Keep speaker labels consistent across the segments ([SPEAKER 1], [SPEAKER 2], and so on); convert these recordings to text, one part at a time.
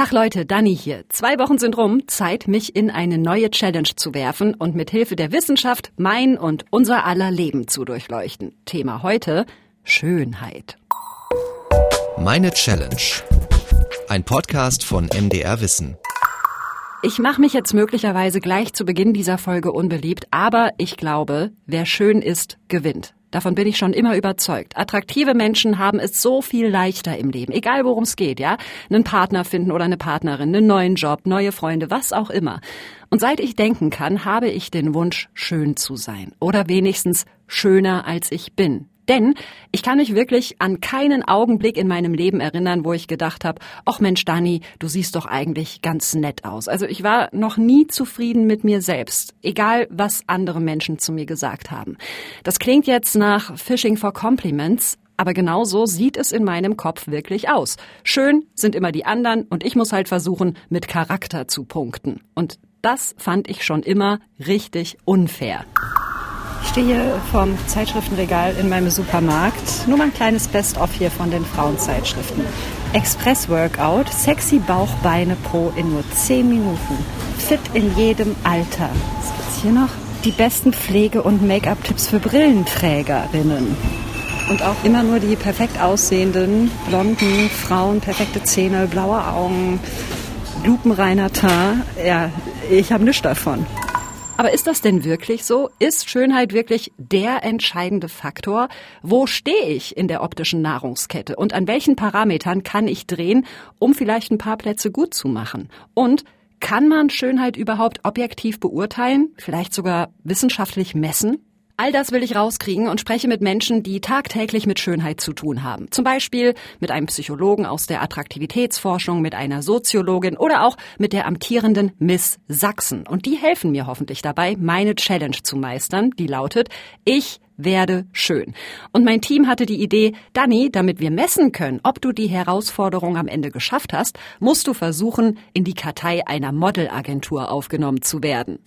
[SPEAKER 1] Tag Leute, Dani hier. Zwei Wochen sind rum, Zeit, mich in eine neue Challenge zu werfen und mit Hilfe der Wissenschaft mein und unser aller Leben zu durchleuchten. Thema heute Schönheit.
[SPEAKER 2] Meine Challenge. Ein Podcast von MDR Wissen.
[SPEAKER 1] Ich mache mich jetzt möglicherweise gleich zu Beginn dieser Folge unbeliebt, aber ich glaube, wer schön ist, gewinnt. Davon bin ich schon immer überzeugt. Attraktive Menschen haben es so viel leichter im Leben, egal worum es geht, ja? Einen Partner finden oder eine Partnerin, einen neuen Job, neue Freunde, was auch immer. Und seit ich denken kann, habe ich den Wunsch, schön zu sein. Oder wenigstens schöner als ich bin. Denn ich kann mich wirklich an keinen Augenblick in meinem Leben erinnern, wo ich gedacht habe, ach Mensch, Dani, du siehst doch eigentlich ganz nett aus. Also ich war noch nie zufrieden mit mir selbst, egal was andere Menschen zu mir gesagt haben. Das klingt jetzt nach Fishing for Compliments, aber genau so sieht es in meinem Kopf wirklich aus. Schön sind immer die anderen und ich muss halt versuchen, mit Charakter zu punkten. Und das fand ich schon immer richtig unfair. Ich stehe hier vorm Zeitschriftenregal in meinem Supermarkt. Nur mal ein kleines Best-of hier von den Frauenzeitschriften. Express Workout, sexy Bauchbeine pro in nur 10 Minuten. Fit in jedem Alter. Was gibt's hier noch? Die besten Pflege- und Make-up-Tipps für Brillenträgerinnen. Und auch immer nur die perfekt aussehenden, blonden Frauen, perfekte Zähne, blaue Augen, lupenreiner Teint. Ja, ich habe nichts davon. Aber ist das denn wirklich so? Ist Schönheit wirklich der entscheidende Faktor? Wo stehe ich in der optischen Nahrungskette? Und an welchen Parametern kann ich drehen, um vielleicht ein paar Plätze gut zu machen? Und kann man Schönheit überhaupt objektiv beurteilen? Vielleicht sogar wissenschaftlich messen? All das will ich rauskriegen und spreche mit Menschen, die tagtäglich mit Schönheit zu tun haben. Zum Beispiel mit einem Psychologen aus der Attraktivitätsforschung, mit einer Soziologin oder auch mit der amtierenden Miss Sachsen. Und die helfen mir hoffentlich dabei, meine Challenge zu meistern, die lautet, ich werde schön. Und mein Team hatte die Idee, Dani, damit wir messen können, ob du die Herausforderung am Ende geschafft hast, musst du versuchen, in die Kartei einer Modelagentur aufgenommen zu werden.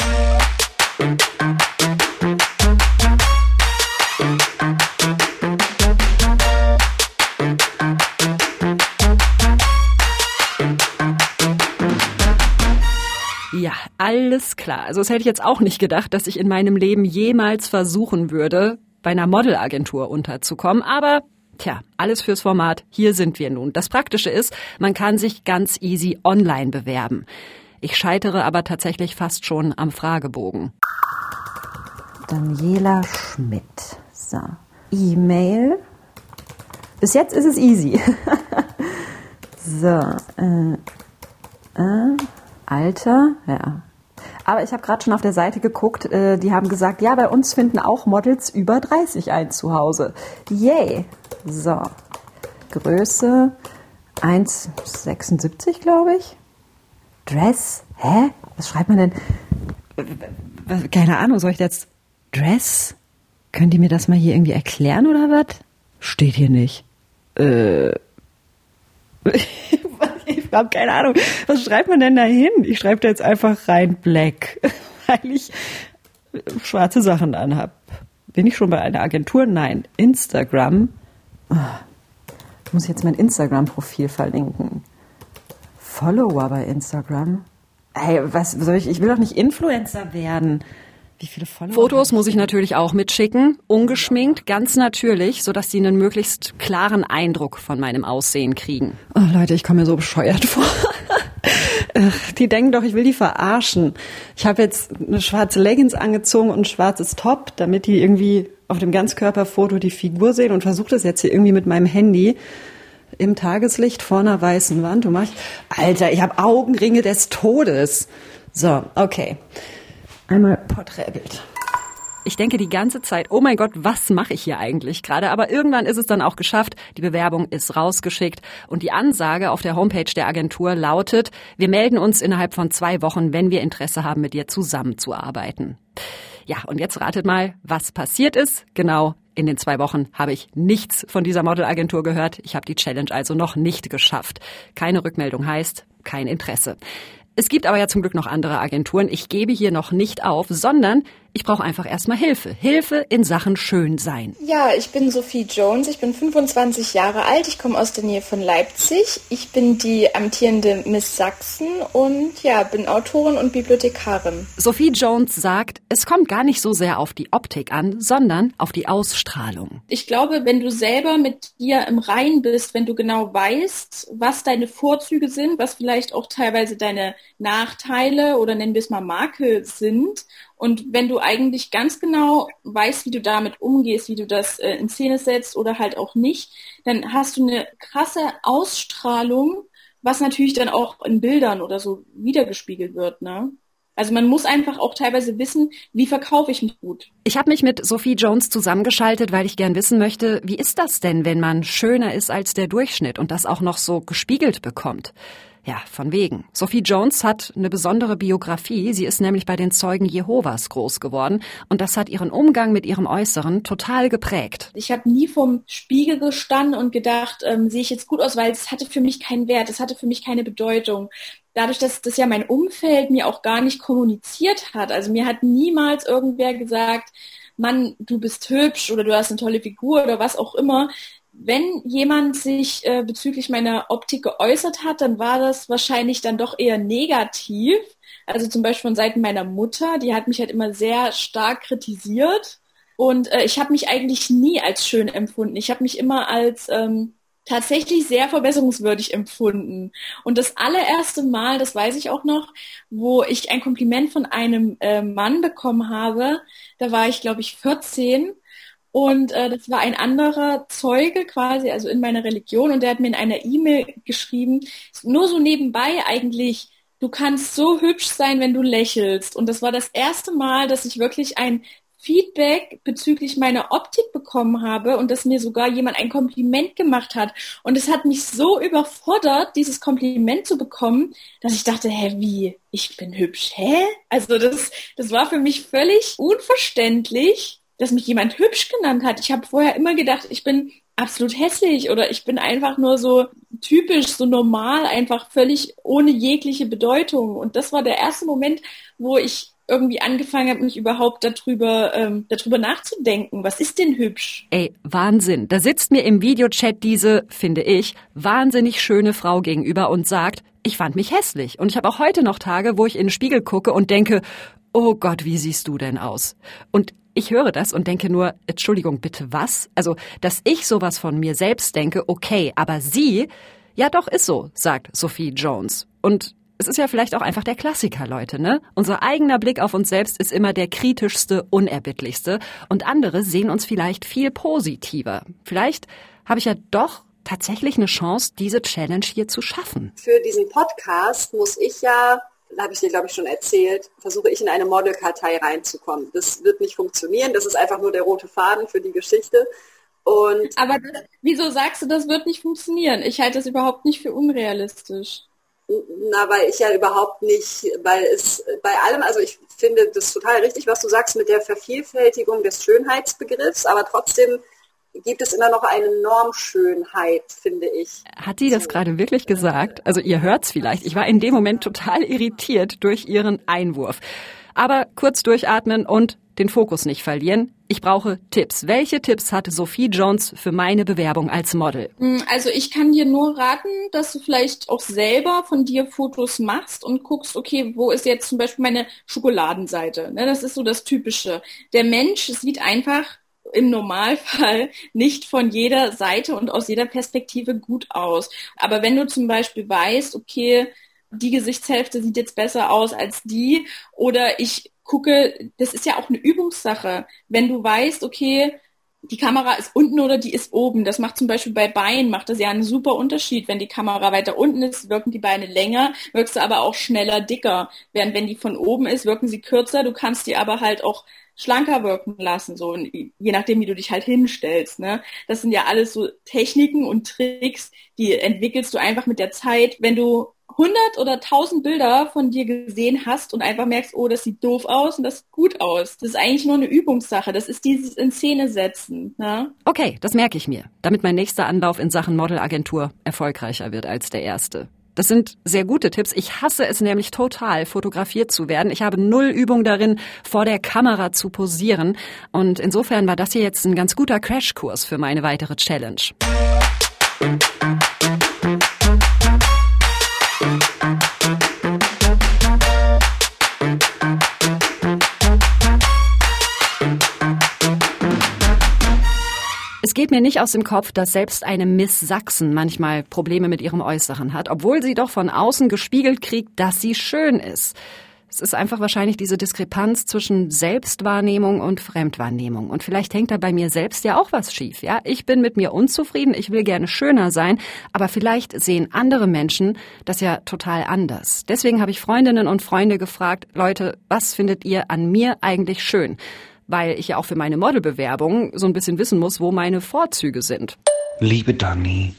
[SPEAKER 1] Ja, alles klar. Also das hätte ich jetzt auch nicht gedacht, dass ich in meinem Leben jemals versuchen würde, bei einer Modelagentur unterzukommen. Aber Tja, alles fürs Format. Hier sind wir nun. Das Praktische ist, man kann sich ganz easy online bewerben. Ich scheitere aber tatsächlich fast schon am Fragebogen.
[SPEAKER 3] Daniela Schmidt. So. E-Mail. Bis jetzt ist es easy. so. Äh, äh, Alter, ja. Aber ich habe gerade schon auf der Seite geguckt, äh, die haben gesagt, ja, bei uns finden auch Models über 30 ein zu Hause. Yay. So. Größe 1,76, glaube ich. Dress? Hä? Was schreibt man denn? Keine Ahnung, soll ich jetzt Dress? Können die mir das mal hier irgendwie erklären oder was? Steht hier nicht. Äh. ich habe keine Ahnung. Was schreibt man denn da hin? Ich schreibe da jetzt einfach rein Black, weil ich schwarze Sachen anhab. Bin ich schon bei einer Agentur? Nein. Instagram. Oh, ich muss jetzt mein Instagram-Profil verlinken. Follower bei Instagram. Hey, was soll ich? Ich will doch nicht Influencer werden. Wie viele Follower?
[SPEAKER 1] Fotos muss ich natürlich auch mitschicken, ungeschminkt, ganz natürlich, sodass sie einen möglichst klaren Eindruck von meinem Aussehen kriegen.
[SPEAKER 3] Oh Leute, ich komme mir so bescheuert vor. die denken doch, ich will die verarschen. Ich habe jetzt eine schwarze Leggings angezogen und ein schwarzes Top, damit die irgendwie auf dem Ganzkörperfoto die Figur sehen und versuche das jetzt hier irgendwie mit meinem Handy im Tageslicht vor einer weißen Wand. Du machst, Alter, ich habe Augenringe des Todes. So, okay. Einmal Porträtbild.
[SPEAKER 1] Ich denke die ganze Zeit, oh mein Gott, was mache ich hier eigentlich gerade? Aber irgendwann ist es dann auch geschafft. Die Bewerbung ist rausgeschickt und die Ansage auf der Homepage der Agentur lautet, wir melden uns innerhalb von zwei Wochen, wenn wir Interesse haben, mit dir zusammenzuarbeiten. Ja, und jetzt ratet mal, was passiert ist. Genau, in den zwei Wochen habe ich nichts von dieser Modelagentur gehört. Ich habe die Challenge also noch nicht geschafft. Keine Rückmeldung heißt kein Interesse. Es gibt aber ja zum Glück noch andere Agenturen. Ich gebe hier noch nicht auf, sondern Ich brauche einfach erstmal Hilfe. Hilfe in Sachen Schönsein.
[SPEAKER 4] Ja, ich bin Sophie Jones. Ich bin 25 Jahre alt. Ich komme aus der Nähe von Leipzig. Ich bin die amtierende Miss Sachsen und ja, bin Autorin und Bibliothekarin.
[SPEAKER 1] Sophie Jones sagt, es kommt gar nicht so sehr auf die Optik an, sondern auf die Ausstrahlung.
[SPEAKER 4] Ich glaube, wenn du selber mit dir im Rein bist, wenn du genau weißt, was deine Vorzüge sind, was vielleicht auch teilweise deine Nachteile oder nennen wir es mal Makel sind. Und wenn du eigentlich ganz genau weißt, wie du damit umgehst, wie du das äh, in Szene setzt oder halt auch nicht, dann hast du eine krasse Ausstrahlung, was natürlich dann auch in Bildern oder so wiedergespiegelt wird, ne? Also man muss einfach auch teilweise wissen, wie verkaufe ich mich gut.
[SPEAKER 1] Ich habe mich mit Sophie Jones zusammengeschaltet, weil ich gern wissen möchte, wie ist das denn, wenn man schöner ist als der Durchschnitt und das auch noch so gespiegelt bekommt? Ja, von wegen. Sophie Jones hat eine besondere Biografie. Sie ist nämlich bei den Zeugen Jehovas groß geworden und das hat ihren Umgang mit ihrem Äußeren total geprägt.
[SPEAKER 4] Ich habe nie vom Spiegel gestanden und gedacht, ähm, sehe ich jetzt gut aus, weil es hatte für mich keinen Wert, es hatte für mich keine Bedeutung. Dadurch, dass das ja mein Umfeld mir auch gar nicht kommuniziert hat. Also mir hat niemals irgendwer gesagt, Mann, du bist hübsch oder du hast eine tolle Figur oder was auch immer wenn jemand sich äh, bezüglich meiner Optik geäußert hat, dann war das wahrscheinlich dann doch eher negativ. Also zum Beispiel von Seiten meiner Mutter, die hat mich halt immer sehr stark kritisiert. Und äh, ich habe mich eigentlich nie als schön empfunden. Ich habe mich immer als ähm, tatsächlich sehr verbesserungswürdig empfunden. Und das allererste Mal, das weiß ich auch noch, wo ich ein Kompliment von einem äh, Mann bekommen habe, da war ich, glaube ich, 14 und äh, das war ein anderer Zeuge quasi, also in meiner Religion. Und der hat mir in einer E-Mail geschrieben, nur so nebenbei eigentlich, du kannst so hübsch sein, wenn du lächelst. Und das war das erste Mal, dass ich wirklich ein Feedback bezüglich meiner Optik bekommen habe und dass mir sogar jemand ein Kompliment gemacht hat. Und es hat mich so überfordert, dieses Kompliment zu bekommen, dass ich dachte, hä, wie? Ich bin hübsch, hä? Also das, das war für mich völlig unverständlich dass mich jemand hübsch genannt hat. Ich habe vorher immer gedacht, ich bin absolut hässlich oder ich bin einfach nur so typisch, so normal, einfach völlig ohne jegliche Bedeutung. Und das war der erste Moment, wo ich irgendwie angefangen habe, mich überhaupt darüber, ähm, darüber nachzudenken. Was ist denn hübsch?
[SPEAKER 1] Ey, Wahnsinn. Da sitzt mir im Videochat diese, finde ich, wahnsinnig schöne Frau gegenüber und sagt, ich fand mich hässlich. Und ich habe auch heute noch Tage, wo ich in den Spiegel gucke und denke, oh Gott, wie siehst du denn aus? Und ich höre das und denke nur, Entschuldigung, bitte was? Also, dass ich sowas von mir selbst denke, okay, aber sie, ja doch ist so, sagt Sophie Jones. Und es ist ja vielleicht auch einfach der Klassiker, Leute, ne? Unser eigener Blick auf uns selbst ist immer der kritischste, unerbittlichste und andere sehen uns vielleicht viel positiver. Vielleicht habe ich ja doch tatsächlich eine Chance, diese Challenge hier zu schaffen.
[SPEAKER 5] Für diesen Podcast muss ich ja habe ich dir, glaube ich, schon erzählt, versuche ich in eine Modelkartei reinzukommen. Das wird nicht funktionieren. Das ist einfach nur der rote Faden für die Geschichte. Und
[SPEAKER 4] Aber das, wieso sagst du, das wird nicht funktionieren? Ich halte das überhaupt nicht für unrealistisch.
[SPEAKER 5] Na, weil ich ja überhaupt nicht, weil es bei allem, also ich finde das total richtig, was du sagst mit der Vervielfältigung des Schönheitsbegriffs, aber trotzdem gibt es immer noch eine Normschönheit, finde ich.
[SPEAKER 1] Hat die das gerade wirklich gesagt? Also ihr hört's vielleicht. Ich war in dem Moment total irritiert durch ihren Einwurf. Aber kurz durchatmen und den Fokus nicht verlieren. Ich brauche Tipps. Welche Tipps hat Sophie Jones für meine Bewerbung als Model?
[SPEAKER 4] Hm, also ich kann dir nur raten, dass du vielleicht auch selber von dir Fotos machst und guckst, okay, wo ist jetzt zum Beispiel meine Schokoladenseite? Ne, das ist so das Typische. Der Mensch sieht einfach im Normalfall nicht von jeder Seite und aus jeder Perspektive gut aus. Aber wenn du zum Beispiel weißt, okay, die Gesichtshälfte sieht jetzt besser aus als die oder ich gucke, das ist ja auch eine Übungssache. Wenn du weißt, okay, die Kamera ist unten oder die ist oben. Das macht zum Beispiel bei Beinen, macht das ja einen super Unterschied. Wenn die Kamera weiter unten ist, wirken die Beine länger, wirkst du aber auch schneller dicker. Während wenn die von oben ist, wirken sie kürzer. Du kannst die aber halt auch schlanker wirken lassen, so je nachdem, wie du dich halt hinstellst. Ne? Das sind ja alles so Techniken und Tricks, die entwickelst du einfach mit der Zeit. Wenn du 100 oder 1000 Bilder von dir gesehen hast und einfach merkst, oh, das sieht doof aus und das sieht gut aus. Das ist eigentlich nur eine Übungssache. Das ist dieses in Szene setzen. Ne?
[SPEAKER 1] Okay, das merke ich mir, damit mein nächster Anlauf in Sachen Modelagentur erfolgreicher wird als der erste. Das sind sehr gute Tipps. Ich hasse es nämlich total, fotografiert zu werden. Ich habe null Übung darin, vor der Kamera zu posieren. Und insofern war das hier jetzt ein ganz guter Crashkurs für meine weitere Challenge. Es geht mir nicht aus dem Kopf, dass selbst eine Miss Sachsen manchmal Probleme mit ihrem Äußeren hat, obwohl sie doch von außen gespiegelt kriegt, dass sie schön ist. Es ist einfach wahrscheinlich diese Diskrepanz zwischen Selbstwahrnehmung und Fremdwahrnehmung. Und vielleicht hängt da bei mir selbst ja auch was schief, ja? Ich bin mit mir unzufrieden, ich will gerne schöner sein, aber vielleicht sehen andere Menschen das ja total anders. Deswegen habe ich Freundinnen und Freunde gefragt, Leute, was findet ihr an mir eigentlich schön? Weil ich ja auch für meine Modelbewerbung so ein bisschen wissen muss, wo meine Vorzüge sind.
[SPEAKER 6] Liebe Dani,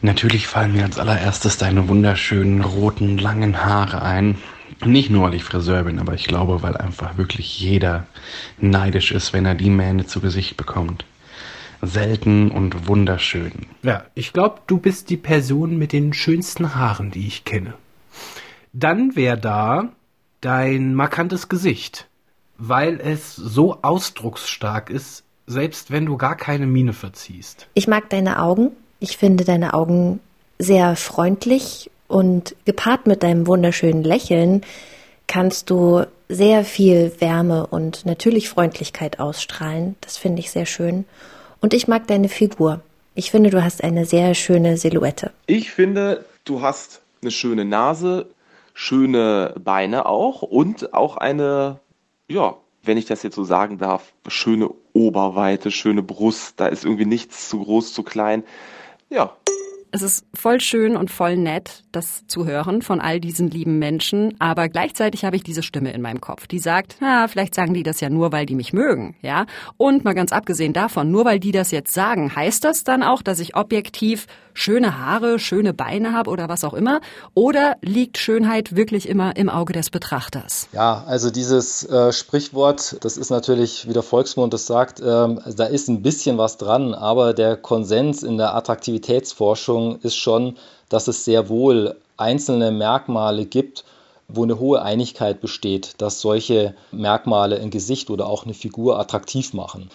[SPEAKER 6] natürlich fallen mir als allererstes deine wunderschönen roten, langen Haare ein. Nicht nur, weil ich Friseur bin, aber ich glaube, weil einfach wirklich jeder neidisch ist, wenn er die Mähne zu Gesicht bekommt. Selten und wunderschön.
[SPEAKER 7] Ja, ich glaube, du bist die Person mit den schönsten Haaren, die ich kenne. Dann wäre da dein markantes Gesicht weil es so ausdrucksstark ist, selbst wenn du gar keine Miene verziehst.
[SPEAKER 8] Ich mag deine Augen. Ich finde deine Augen sehr freundlich und gepaart mit deinem wunderschönen Lächeln kannst du sehr viel Wärme und natürlich Freundlichkeit ausstrahlen. Das finde ich sehr schön. Und ich mag deine Figur. Ich finde, du hast eine sehr schöne Silhouette.
[SPEAKER 9] Ich finde, du hast eine schöne Nase, schöne Beine auch und auch eine ja, wenn ich das jetzt so sagen darf, schöne Oberweite, schöne Brust, da ist irgendwie nichts zu groß, zu klein. Ja,
[SPEAKER 1] es ist voll schön und voll nett, das zu hören von all diesen lieben Menschen, aber gleichzeitig habe ich diese Stimme in meinem Kopf, die sagt, na, vielleicht sagen die das ja nur, weil die mich mögen, ja? Und mal ganz abgesehen davon, nur weil die das jetzt sagen, heißt das dann auch, dass ich objektiv schöne Haare, schöne Beine habe oder was auch immer? Oder liegt Schönheit wirklich immer im Auge des Betrachters?
[SPEAKER 10] Ja, also dieses äh, Sprichwort, das ist natürlich, wie der Volksmund das sagt, ähm, da ist ein bisschen was dran, aber der Konsens in der Attraktivitätsforschung ist schon, dass es sehr wohl einzelne Merkmale gibt, wo eine hohe Einigkeit besteht, dass solche Merkmale ein Gesicht oder auch eine Figur attraktiv machen.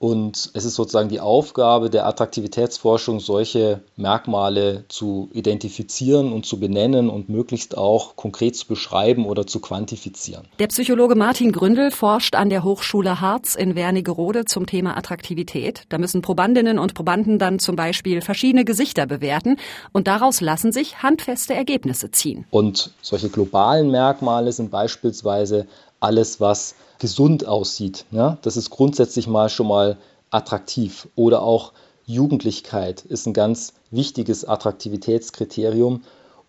[SPEAKER 10] Und es ist sozusagen die Aufgabe der Attraktivitätsforschung, solche Merkmale zu identifizieren und zu benennen und möglichst auch konkret zu beschreiben oder zu quantifizieren.
[SPEAKER 1] Der Psychologe Martin Gründel forscht an der Hochschule Harz in Wernigerode zum Thema Attraktivität. Da müssen Probandinnen und Probanden dann zum Beispiel verschiedene Gesichter bewerten und daraus lassen sich handfeste Ergebnisse ziehen.
[SPEAKER 10] Und solche globalen Merkmale sind beispielsweise alles, was gesund aussieht. Ja? Das ist grundsätzlich mal schon mal attraktiv. Oder auch Jugendlichkeit ist ein ganz wichtiges Attraktivitätskriterium.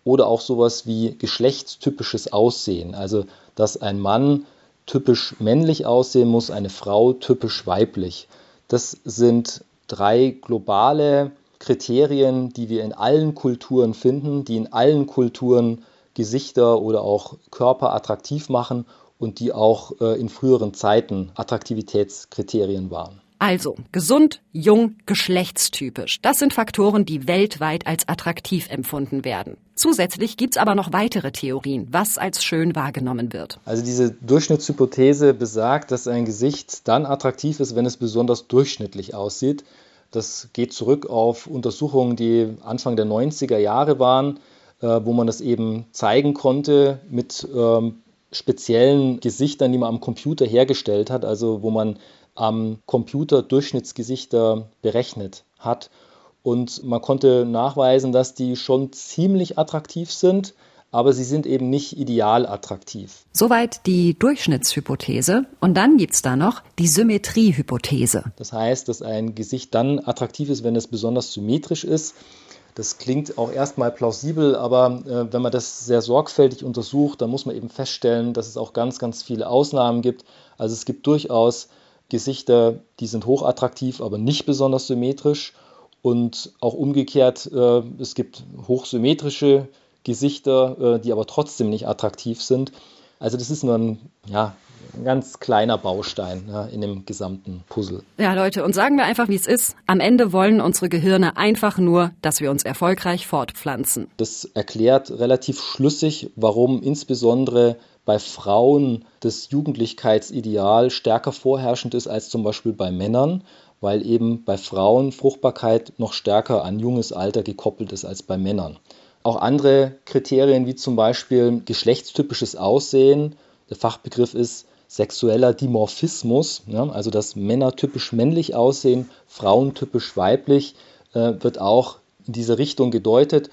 [SPEAKER 10] Oder auch sowas wie geschlechtstypisches Aussehen. Also, dass ein Mann typisch männlich aussehen muss, eine Frau typisch weiblich. Das sind drei globale Kriterien, die wir in allen Kulturen finden, die in allen Kulturen Gesichter oder auch Körper attraktiv machen und die auch äh, in früheren Zeiten Attraktivitätskriterien waren.
[SPEAKER 1] Also, gesund, jung, geschlechtstypisch. Das sind Faktoren, die weltweit als attraktiv empfunden werden. Zusätzlich gibt es aber noch weitere Theorien, was als schön wahrgenommen wird.
[SPEAKER 10] Also diese Durchschnittshypothese besagt, dass ein Gesicht dann attraktiv ist, wenn es besonders durchschnittlich aussieht. Das geht zurück auf Untersuchungen, die Anfang der 90er Jahre waren, äh, wo man das eben zeigen konnte mit ähm, speziellen Gesichtern, die man am Computer hergestellt hat, also wo man am Computer Durchschnittsgesichter berechnet hat. Und man konnte nachweisen, dass die schon ziemlich attraktiv sind, aber sie sind eben nicht ideal attraktiv.
[SPEAKER 1] Soweit die Durchschnittshypothese. Und dann gibt es da noch die Symmetriehypothese.
[SPEAKER 10] Das heißt, dass ein Gesicht dann attraktiv ist, wenn es besonders symmetrisch ist. Das klingt auch erstmal plausibel, aber äh, wenn man das sehr sorgfältig untersucht, dann muss man eben feststellen, dass es auch ganz, ganz viele Ausnahmen gibt. Also es gibt durchaus Gesichter, die sind hochattraktiv, aber nicht besonders symmetrisch. Und auch umgekehrt, äh, es gibt hochsymmetrische Gesichter, äh, die aber trotzdem nicht attraktiv sind. Also das ist nur ein, ja, ein ganz kleiner Baustein ja, in dem gesamten Puzzle.
[SPEAKER 1] Ja, Leute, und sagen wir einfach, wie es ist. Am Ende wollen unsere Gehirne einfach nur, dass wir uns erfolgreich fortpflanzen.
[SPEAKER 10] Das erklärt relativ schlüssig, warum insbesondere bei Frauen das Jugendlichkeitsideal stärker vorherrschend ist als zum Beispiel bei Männern, weil eben bei Frauen Fruchtbarkeit noch stärker an junges Alter gekoppelt ist als bei Männern. Auch andere Kriterien wie zum Beispiel geschlechtstypisches Aussehen, der Fachbegriff ist sexueller Dimorphismus, ja, also dass Männer typisch männlich aussehen, Frauen typisch weiblich, äh, wird auch in diese Richtung gedeutet.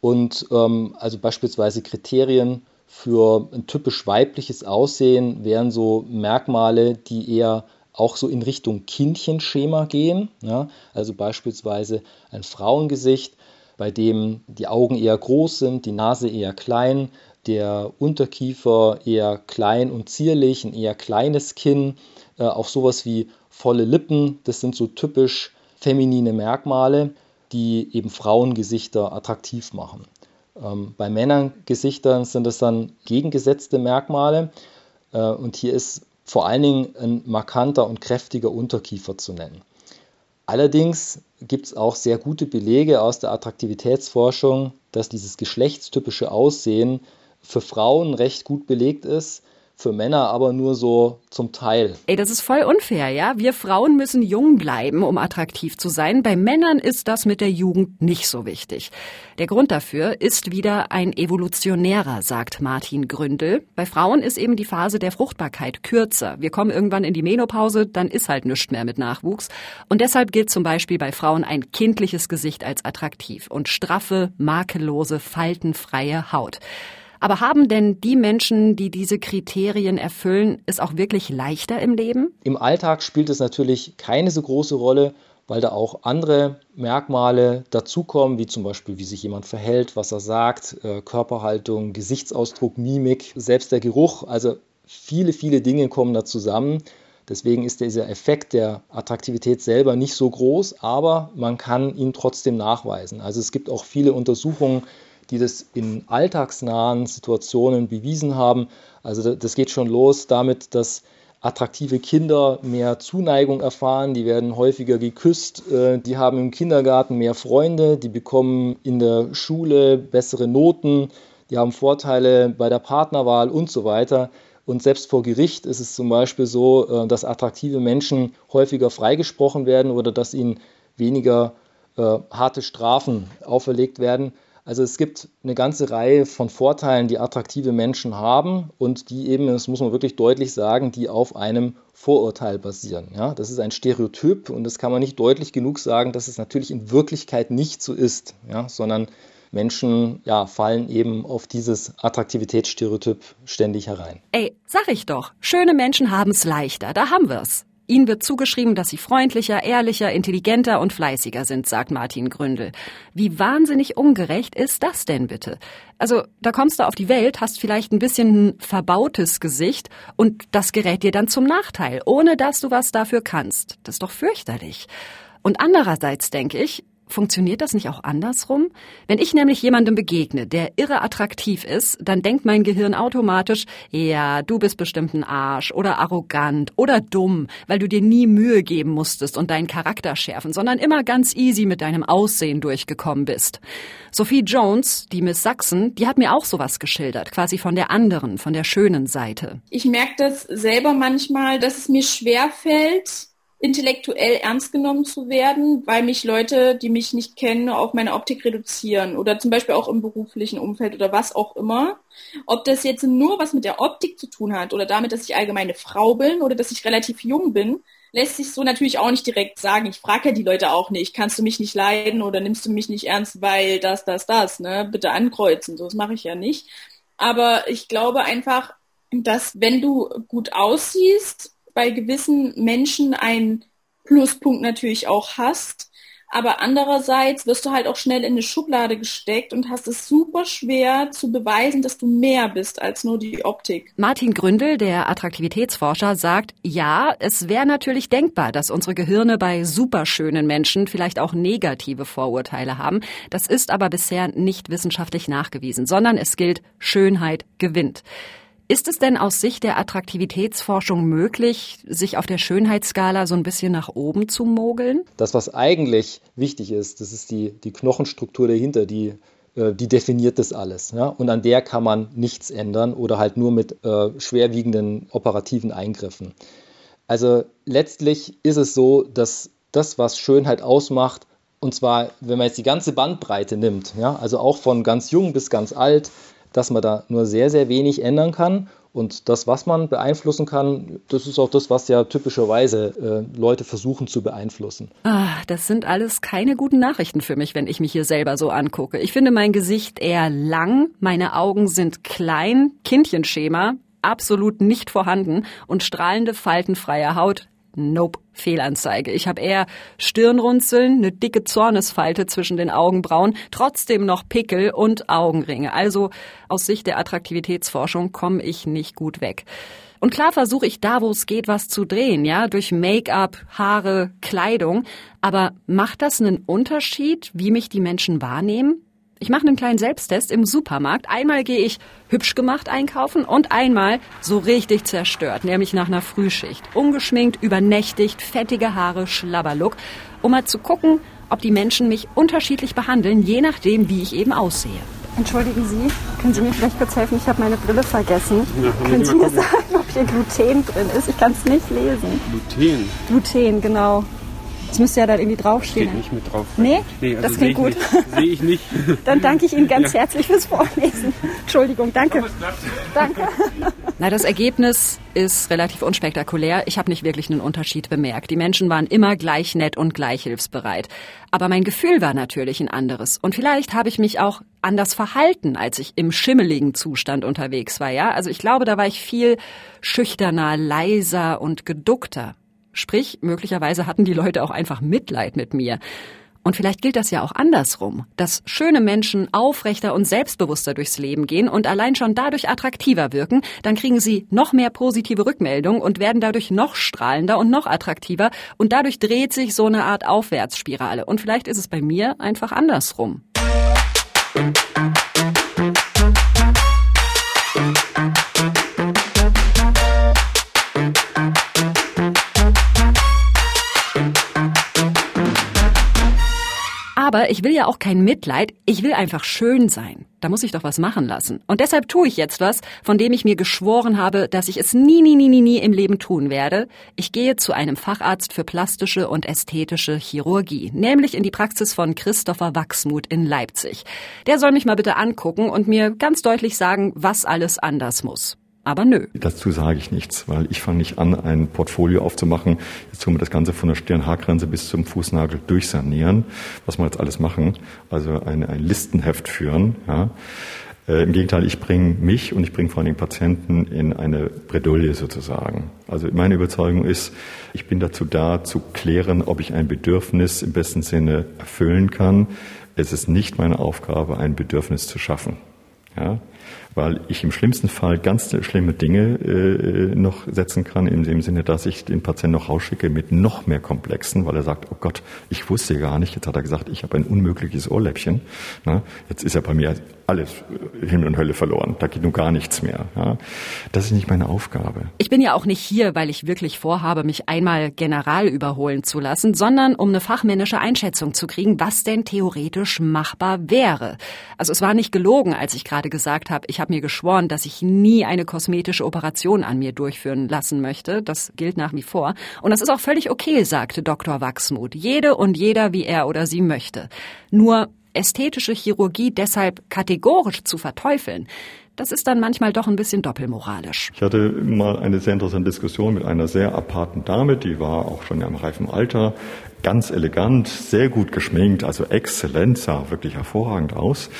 [SPEAKER 10] Und ähm, also beispielsweise Kriterien für ein typisch weibliches Aussehen wären so Merkmale, die eher auch so in Richtung Kindchenschema gehen. Ja? Also beispielsweise ein Frauengesicht, bei dem die Augen eher groß sind, die Nase eher klein, der Unterkiefer eher klein und zierlich, ein eher kleines Kinn, äh, auch sowas wie volle Lippen. Das sind so typisch feminine Merkmale, die eben Frauengesichter attraktiv machen. Ähm, bei Männergesichtern sind es dann gegengesetzte Merkmale äh, und hier ist vor allen Dingen ein markanter und kräftiger Unterkiefer zu nennen. Allerdings gibt es auch sehr gute Belege aus der Attraktivitätsforschung, dass dieses geschlechtstypische Aussehen für Frauen recht gut belegt ist für Männer aber nur so zum Teil.
[SPEAKER 1] Ey, das ist voll unfair, ja? Wir Frauen müssen jung bleiben, um attraktiv zu sein. Bei Männern ist das mit der Jugend nicht so wichtig. Der Grund dafür ist wieder ein evolutionärer, sagt Martin Gründel. Bei Frauen ist eben die Phase der Fruchtbarkeit kürzer. Wir kommen irgendwann in die Menopause, dann ist halt nichts mehr mit Nachwuchs. Und deshalb gilt zum Beispiel bei Frauen ein kindliches Gesicht als attraktiv und straffe, makellose, faltenfreie Haut. Aber haben denn die Menschen, die diese Kriterien erfüllen, es auch wirklich leichter im Leben?
[SPEAKER 10] Im Alltag spielt es natürlich keine so große Rolle, weil da auch andere Merkmale dazukommen, wie zum Beispiel, wie sich jemand verhält, was er sagt, äh, Körperhaltung, Gesichtsausdruck, Mimik, selbst der Geruch. Also viele, viele Dinge kommen da zusammen. Deswegen ist dieser Effekt der Attraktivität selber nicht so groß, aber man kann ihn trotzdem nachweisen. Also es gibt auch viele Untersuchungen, die das in alltagsnahen Situationen bewiesen haben. Also das geht schon los damit, dass attraktive Kinder mehr Zuneigung erfahren, die werden häufiger geküsst, äh, die haben im Kindergarten mehr Freunde, die bekommen in der Schule bessere Noten, die haben Vorteile bei der Partnerwahl und so weiter. Und selbst vor Gericht ist es zum Beispiel so, äh, dass attraktive Menschen häufiger freigesprochen werden oder dass ihnen weniger äh, harte Strafen auferlegt werden. Also es gibt eine ganze Reihe von Vorteilen, die attraktive Menschen haben und die eben, das muss man wirklich deutlich sagen, die auf einem Vorurteil basieren. Ja, das ist ein Stereotyp und das kann man nicht deutlich genug sagen, dass es natürlich in Wirklichkeit nicht so ist, ja, sondern Menschen ja, fallen eben auf dieses Attraktivitätsstereotyp ständig herein.
[SPEAKER 1] Ey, sag ich doch, schöne Menschen haben es leichter, da haben wir's. Ihnen wird zugeschrieben, dass sie freundlicher, ehrlicher, intelligenter und fleißiger sind, sagt Martin Gründel. Wie wahnsinnig ungerecht ist das denn bitte? Also, da kommst du auf die Welt, hast vielleicht ein bisschen ein verbautes Gesicht und das gerät dir dann zum Nachteil, ohne dass du was dafür kannst. Das ist doch fürchterlich. Und andererseits denke ich, Funktioniert das nicht auch andersrum? Wenn ich nämlich jemandem begegne, der irre attraktiv ist, dann denkt mein Gehirn automatisch, ja, du bist bestimmt ein Arsch oder arrogant oder dumm, weil du dir nie Mühe geben musstest und deinen Charakter schärfen, sondern immer ganz easy mit deinem Aussehen durchgekommen bist. Sophie Jones, die Miss Sachsen, die hat mir auch sowas geschildert, quasi von der anderen, von der schönen Seite.
[SPEAKER 4] Ich merke das selber manchmal, dass es mir schwer fällt, intellektuell ernst genommen zu werden, weil mich Leute, die mich nicht kennen, auf meine Optik reduzieren oder zum Beispiel auch im beruflichen Umfeld oder was auch immer. Ob das jetzt nur was mit der Optik zu tun hat oder damit, dass ich allgemeine Frau bin oder dass ich relativ jung bin, lässt sich so natürlich auch nicht direkt sagen. Ich frage ja die Leute auch nicht, kannst du mich nicht leiden oder nimmst du mich nicht ernst, weil das, das, das, ne? Bitte ankreuzen. So, das mache ich ja nicht. Aber ich glaube einfach, dass wenn du gut aussiehst, bei gewissen Menschen einen Pluspunkt natürlich auch hast. Aber andererseits wirst du halt auch schnell in eine Schublade gesteckt und hast es super schwer zu beweisen, dass du mehr bist als nur die Optik.
[SPEAKER 1] Martin Gründel, der Attraktivitätsforscher, sagt, ja, es wäre natürlich denkbar, dass unsere Gehirne bei superschönen Menschen vielleicht auch negative Vorurteile haben. Das ist aber bisher nicht wissenschaftlich nachgewiesen, sondern es gilt, Schönheit gewinnt. Ist es denn aus Sicht der Attraktivitätsforschung möglich, sich auf der Schönheitsskala so ein bisschen nach oben zu mogeln?
[SPEAKER 10] Das, was eigentlich wichtig ist, das ist die, die Knochenstruktur dahinter, die äh, die definiert das alles. Ja? Und an der kann man nichts ändern oder halt nur mit äh, schwerwiegenden operativen Eingriffen. Also letztlich ist es so, dass das, was Schönheit ausmacht, und zwar, wenn man jetzt die ganze Bandbreite nimmt, ja, also auch von ganz jung bis ganz alt, dass man da nur sehr, sehr wenig ändern kann. Und das, was man beeinflussen kann, das ist auch das, was ja typischerweise äh, Leute versuchen zu beeinflussen.
[SPEAKER 1] Ah, das sind alles keine guten Nachrichten für mich, wenn ich mich hier selber so angucke. Ich finde mein Gesicht eher lang, meine Augen sind klein, Kindchenschema, absolut nicht vorhanden und strahlende faltenfreie Haut Nope, Fehlanzeige. Ich habe eher Stirnrunzeln, eine dicke Zornesfalte zwischen den Augenbrauen, trotzdem noch Pickel und Augenringe. Also aus Sicht der Attraktivitätsforschung komme ich nicht gut weg. Und klar versuche ich da, wo es geht, was zu drehen, ja, durch Make-up, Haare, Kleidung. Aber macht das einen Unterschied, wie mich die Menschen wahrnehmen? Ich mache einen kleinen Selbsttest im Supermarkt. Einmal gehe ich hübsch gemacht einkaufen und einmal so richtig zerstört, nämlich nach einer Frühschicht. Ungeschminkt, übernächtigt, fettige Haare, Schlabberlook, um mal zu gucken, ob die Menschen mich unterschiedlich behandeln, je nachdem, wie ich eben aussehe.
[SPEAKER 3] Entschuldigen Sie, können Sie mir vielleicht kurz helfen? Ich habe meine Brille vergessen. Ja, können Sie mir gucken. sagen, ob hier Gluten drin ist? Ich kann es nicht lesen.
[SPEAKER 6] Gluten?
[SPEAKER 3] Gluten, genau. Das müsste ja dann irgendwie draufstehen.
[SPEAKER 6] Steht nicht mit drauf.
[SPEAKER 3] Nee? nee also das klingt gut.
[SPEAKER 6] Sehe ich nicht.
[SPEAKER 3] Dann danke ich Ihnen ganz ja. herzlich fürs Vorlesen. Entschuldigung, danke. Danke.
[SPEAKER 1] Na, das Ergebnis ist relativ unspektakulär. Ich habe nicht wirklich einen Unterschied bemerkt. Die Menschen waren immer gleich nett und gleich hilfsbereit. Aber mein Gefühl war natürlich ein anderes. Und vielleicht habe ich mich auch anders verhalten, als ich im schimmeligen Zustand unterwegs war, ja? Also ich glaube, da war ich viel schüchterner, leiser und geduckter. Sprich, möglicherweise hatten die Leute auch einfach Mitleid mit mir. Und vielleicht gilt das ja auch andersrum, dass schöne Menschen aufrechter und selbstbewusster durchs Leben gehen und allein schon dadurch attraktiver wirken, dann kriegen sie noch mehr positive Rückmeldungen und werden dadurch noch strahlender und noch attraktiver und dadurch dreht sich so eine Art Aufwärtsspirale. Und vielleicht ist es bei mir einfach andersrum. Aber ich will ja auch kein Mitleid, ich will einfach schön sein. Da muss ich doch was machen lassen. Und deshalb tue ich jetzt was, von dem ich mir geschworen habe, dass ich es nie, nie, nie, nie, nie im Leben tun werde. Ich gehe zu einem Facharzt für plastische und ästhetische Chirurgie, nämlich in die Praxis von Christopher Wachsmuth in Leipzig. Der soll mich mal bitte angucken und mir ganz deutlich sagen, was alles anders muss. Aber nö.
[SPEAKER 11] Dazu sage ich nichts, weil ich fange nicht an, ein Portfolio aufzumachen. Jetzt tun wir das Ganze von der Stirnhaargrenze bis zum Fußnagel durchsanieren, was wir jetzt alles machen. Also ein, ein Listenheft führen. Ja. Äh, Im Gegenteil, ich bringe mich und ich bringe vor allem Patienten in eine Bredouille sozusagen. Also meine Überzeugung ist, ich bin dazu da, zu klären, ob ich ein Bedürfnis im besten Sinne erfüllen kann. Es ist nicht meine Aufgabe, ein Bedürfnis zu schaffen. Ja? Weil ich im schlimmsten Fall ganz schlimme Dinge äh, noch setzen kann, in dem Sinne, dass ich den Patienten noch rausschicke mit noch mehr Komplexen, weil er sagt, oh Gott, ich wusste gar nicht, jetzt hat er gesagt, ich habe ein unmögliches Ohrläppchen. Na, jetzt ist ja bei mir alles äh, Himmel und Hölle verloren. Da geht nun gar nichts mehr. Ja. Das ist nicht meine Aufgabe.
[SPEAKER 1] Ich bin ja auch nicht hier, weil ich wirklich vorhabe, mich einmal general überholen zu lassen, sondern um eine fachmännische Einschätzung zu kriegen, was denn theoretisch machbar wäre. Also es war nicht gelogen, als ich gerade gesagt habe, ich habe mir geschworen, dass ich nie eine kosmetische Operation an mir durchführen lassen möchte. Das gilt nach wie vor. Und das ist auch völlig okay, sagte Dr. Wachsmuth. Jede und jeder, wie er oder sie möchte. Nur ästhetische Chirurgie deshalb kategorisch zu verteufeln, das ist dann manchmal doch ein bisschen doppelmoralisch.
[SPEAKER 11] Ich hatte mal eine sehr interessante Diskussion mit einer sehr aparten Dame, die war auch schon im reifen Alter, ganz elegant, sehr gut geschminkt, also exzellent, sah wirklich hervorragend aus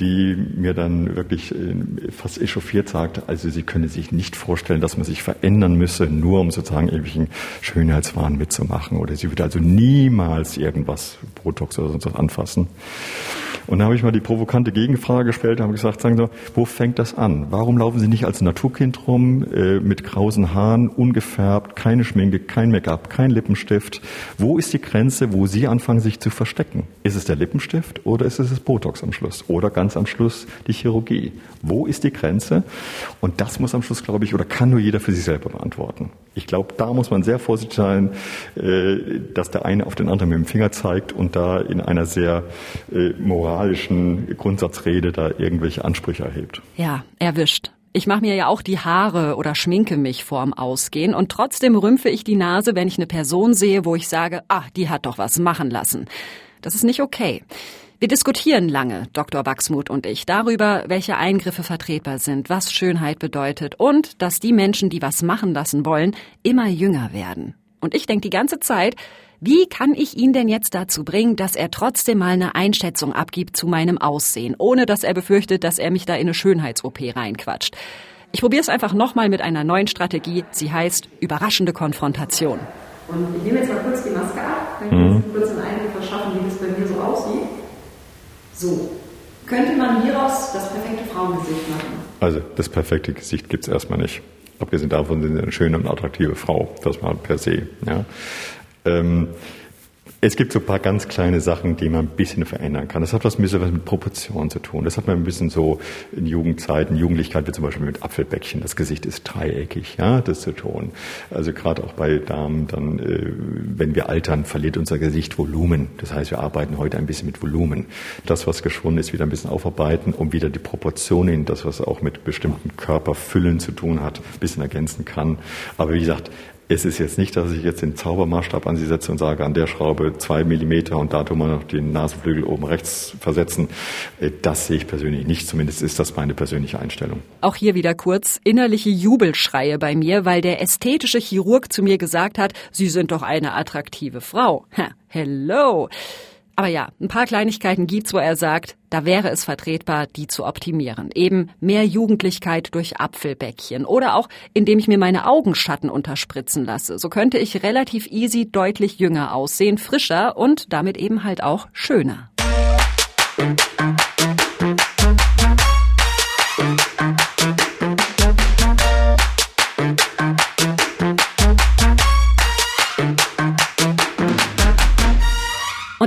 [SPEAKER 11] die mir dann wirklich äh, fast echauffiert sagte, also sie könne sich nicht vorstellen, dass man sich verändern müsse, nur um sozusagen irgendwelchen Schönheitswahn mitzumachen. Oder sie würde also niemals irgendwas Botox oder sonst was anfassen. Und da habe ich mal die provokante Gegenfrage gestellt, habe gesagt, sagen Sie, wo fängt das an? Warum laufen Sie nicht als Naturkind rum, äh, mit krausen Haaren, ungefärbt, keine Schminke, kein Make-up, kein Lippenstift? Wo ist die Grenze, wo Sie anfangen, sich zu verstecken? Ist es der Lippenstift oder ist es das Botox am Schluss? Oder ganz am Schluss die Chirurgie? Wo ist die Grenze? Und das muss am Schluss, glaube ich, oder kann nur jeder für sich selber beantworten. Ich glaube, da muss man sehr vorsichtig sein, äh, dass der eine auf den anderen mit dem Finger zeigt und da in einer sehr äh, moralischen Grundsatzrede da irgendwelche Ansprüche erhebt.
[SPEAKER 1] Ja, erwischt. Ich mache mir ja auch die Haare oder schminke mich vorm Ausgehen und trotzdem rümpfe ich die Nase, wenn ich eine Person sehe, wo ich sage, ah, die hat doch was machen lassen. Das ist nicht okay. Wir diskutieren lange, Dr. Wachsmuth und ich, darüber, welche Eingriffe vertretbar sind, was Schönheit bedeutet und dass die Menschen, die was machen lassen wollen, immer jünger werden. Und ich denke die ganze Zeit, wie kann ich ihn denn jetzt dazu bringen, dass er trotzdem mal eine Einschätzung abgibt zu meinem Aussehen, ohne dass er befürchtet, dass er mich da in eine Schönheits-OP reinquatscht? Ich probiere es einfach nochmal mit einer neuen Strategie. Sie heißt überraschende Konfrontation.
[SPEAKER 3] Und ich nehme jetzt mal kurz die Maske ab, ich mhm. kurz einen Eindruck verschaffen, wie das bei mir so aussieht. So. Könnte man hieraus das perfekte Frauengesicht machen?
[SPEAKER 11] Also das perfekte Gesicht gibt es erstmal nicht. Abgesehen davon sind Sie eine schöne und attraktive Frau, das mal per se. Ja. Ähm, es gibt so ein paar ganz kleine Sachen, die man ein bisschen verändern kann. Das hat was ein bisschen was mit Proportionen zu tun. Das hat man ein bisschen so in Jugendzeiten, Jugendlichkeit, wie zum Beispiel mit Apfelbäckchen. Das Gesicht ist dreieckig, ja, das zu tun. Also gerade auch bei Damen, dann, äh, wenn wir altern, verliert unser Gesicht Volumen. Das heißt, wir arbeiten heute ein bisschen mit Volumen. Das, was geschwunden ist, wieder ein bisschen aufarbeiten, um wieder die Proportionen, das, was auch mit bestimmten Körperfüllen zu tun hat, ein bisschen ergänzen kann. Aber wie gesagt, es ist jetzt nicht, dass ich jetzt den Zaubermaßstab an Sie setze und sage, an der Schraube zwei Millimeter und da tun wir noch den Nasenflügel oben rechts versetzen. Äh, das sehe ich persönlich nicht. Zumindest ist das meine persönliche Einstellung.
[SPEAKER 1] Auch hier wieder kurz innerliche Jubelschreie bei mir, weil der ästhetische Chirurg zu mir gesagt hat, Sie sind doch eine attraktive Frau. Ha, hello. Aber ja, ein paar Kleinigkeiten gibt's, wo er sagt, da wäre es vertretbar, die zu optimieren. Eben mehr Jugendlichkeit durch Apfelbäckchen oder auch, indem ich mir meine Augenschatten unterspritzen lasse. So könnte ich relativ easy deutlich jünger aussehen, frischer und damit eben halt auch schöner.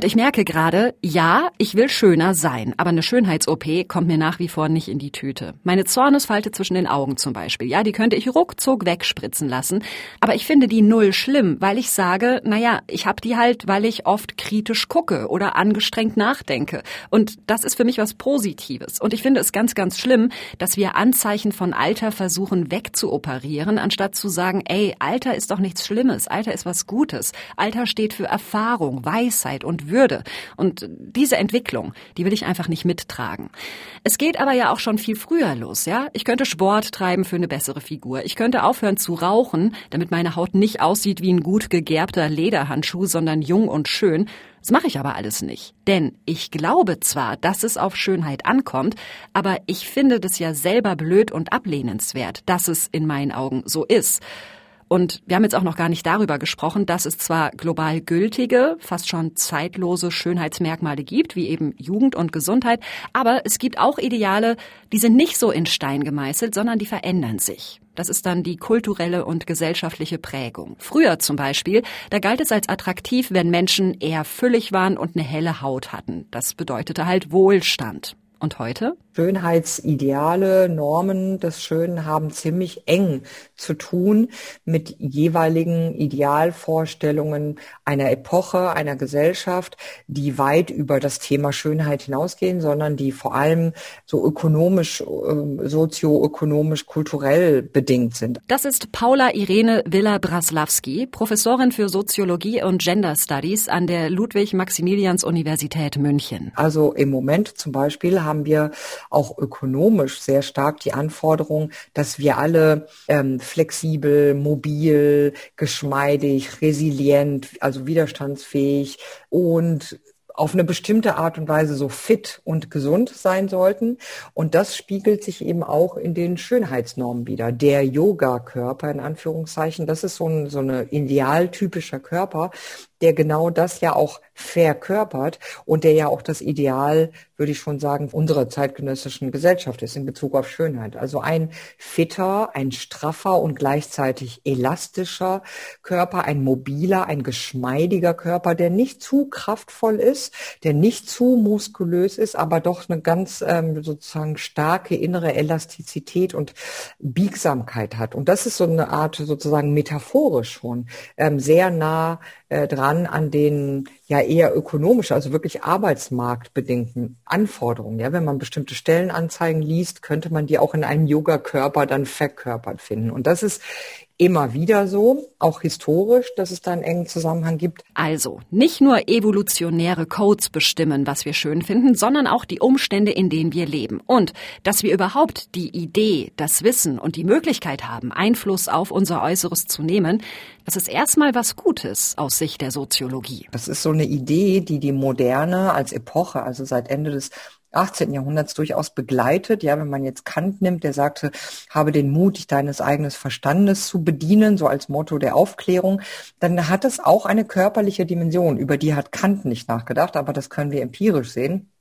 [SPEAKER 1] Und ich merke gerade, ja, ich will schöner sein, aber eine Schönheits-OP kommt mir nach wie vor nicht in die Tüte. Meine Zornesfalte zwischen den Augen zum Beispiel, ja, die könnte ich ruckzuck wegspritzen lassen, aber ich finde die null schlimm, weil ich sage, naja, ich habe die halt, weil ich oft kritisch gucke oder angestrengt nachdenke. Und das ist für mich was Positives. Und ich finde es ganz, ganz schlimm, dass wir Anzeichen von Alter versuchen wegzuoperieren, anstatt zu sagen, ey, Alter ist doch nichts Schlimmes, Alter ist was Gutes. Alter steht für Erfahrung, Weisheit und würde. Und diese Entwicklung, die will ich einfach nicht mittragen. Es geht aber ja auch schon viel früher los, ja? Ich könnte Sport treiben für eine bessere Figur. Ich könnte aufhören zu rauchen, damit meine Haut nicht aussieht wie ein gut gegerbter Lederhandschuh, sondern jung und schön. Das mache ich aber alles nicht. Denn ich glaube zwar, dass es auf Schönheit ankommt, aber ich finde das ja selber blöd und ablehnenswert, dass es in meinen Augen so ist. Und wir haben jetzt auch noch gar nicht darüber gesprochen, dass es zwar global gültige, fast schon zeitlose Schönheitsmerkmale gibt, wie eben Jugend und Gesundheit, aber es gibt auch Ideale, die sind nicht so in Stein gemeißelt, sondern die verändern sich. Das ist dann die kulturelle und gesellschaftliche Prägung. Früher zum Beispiel, da galt es als attraktiv, wenn Menschen eher füllig waren und eine helle Haut hatten. Das bedeutete halt Wohlstand. Und heute?
[SPEAKER 12] Schönheitsideale, Normen des Schönen haben ziemlich eng zu tun mit jeweiligen Idealvorstellungen einer Epoche, einer Gesellschaft, die weit über das Thema Schönheit hinausgehen, sondern die vor allem so ökonomisch, äh, sozioökonomisch, kulturell bedingt sind.
[SPEAKER 1] Das ist Paula Irene Villa-Braslawski, Professorin für Soziologie und Gender Studies an der Ludwig-Maximilians-Universität München.
[SPEAKER 12] Also im Moment zum Beispiel haben wir auch ökonomisch sehr stark die Anforderung, dass wir alle ähm, flexibel, mobil, geschmeidig, resilient, also widerstandsfähig und auf eine bestimmte Art und Weise so fit und gesund sein sollten. Und das spiegelt sich eben auch in den Schönheitsnormen wieder. Der Yoga-Körper in Anführungszeichen, das ist so ein so eine idealtypischer Körper, der genau das ja auch verkörpert und der ja auch das Ideal, würde ich schon sagen, unserer zeitgenössischen Gesellschaft ist in Bezug auf Schönheit. Also ein fitter, ein straffer und gleichzeitig elastischer Körper, ein mobiler, ein geschmeidiger Körper, der nicht zu kraftvoll ist, der nicht zu muskulös ist, aber doch eine ganz ähm, sozusagen starke innere Elastizität und Biegsamkeit hat. Und das ist so eine Art sozusagen metaphorisch schon ähm, sehr nah äh, dran an den ja eher ökonomisch, also wirklich arbeitsmarktbedingten Anforderungen. Ja, wenn man bestimmte Stellenanzeigen liest, könnte man die auch in einem Yoga-Körper dann verkörpert finden. Und das ist immer wieder so, auch historisch, dass es da einen engen Zusammenhang gibt.
[SPEAKER 1] Also, nicht nur evolutionäre Codes bestimmen, was wir schön finden, sondern auch die Umstände, in denen wir leben. Und dass wir überhaupt die Idee, das Wissen und die Möglichkeit haben, Einfluss auf unser Äußeres zu nehmen, das ist erstmal was Gutes aus Sicht der Soziologie.
[SPEAKER 12] Das ist so eine Idee, die die Moderne als Epoche, also seit Ende des 18. Jahrhunderts durchaus begleitet. Ja, wenn man jetzt Kant nimmt, der sagte, habe den Mut, dich deines eigenen Verstandes zu bedienen, so als Motto der Aufklärung, dann hat es auch eine körperliche Dimension. Über die hat Kant nicht nachgedacht, aber das können wir empirisch sehen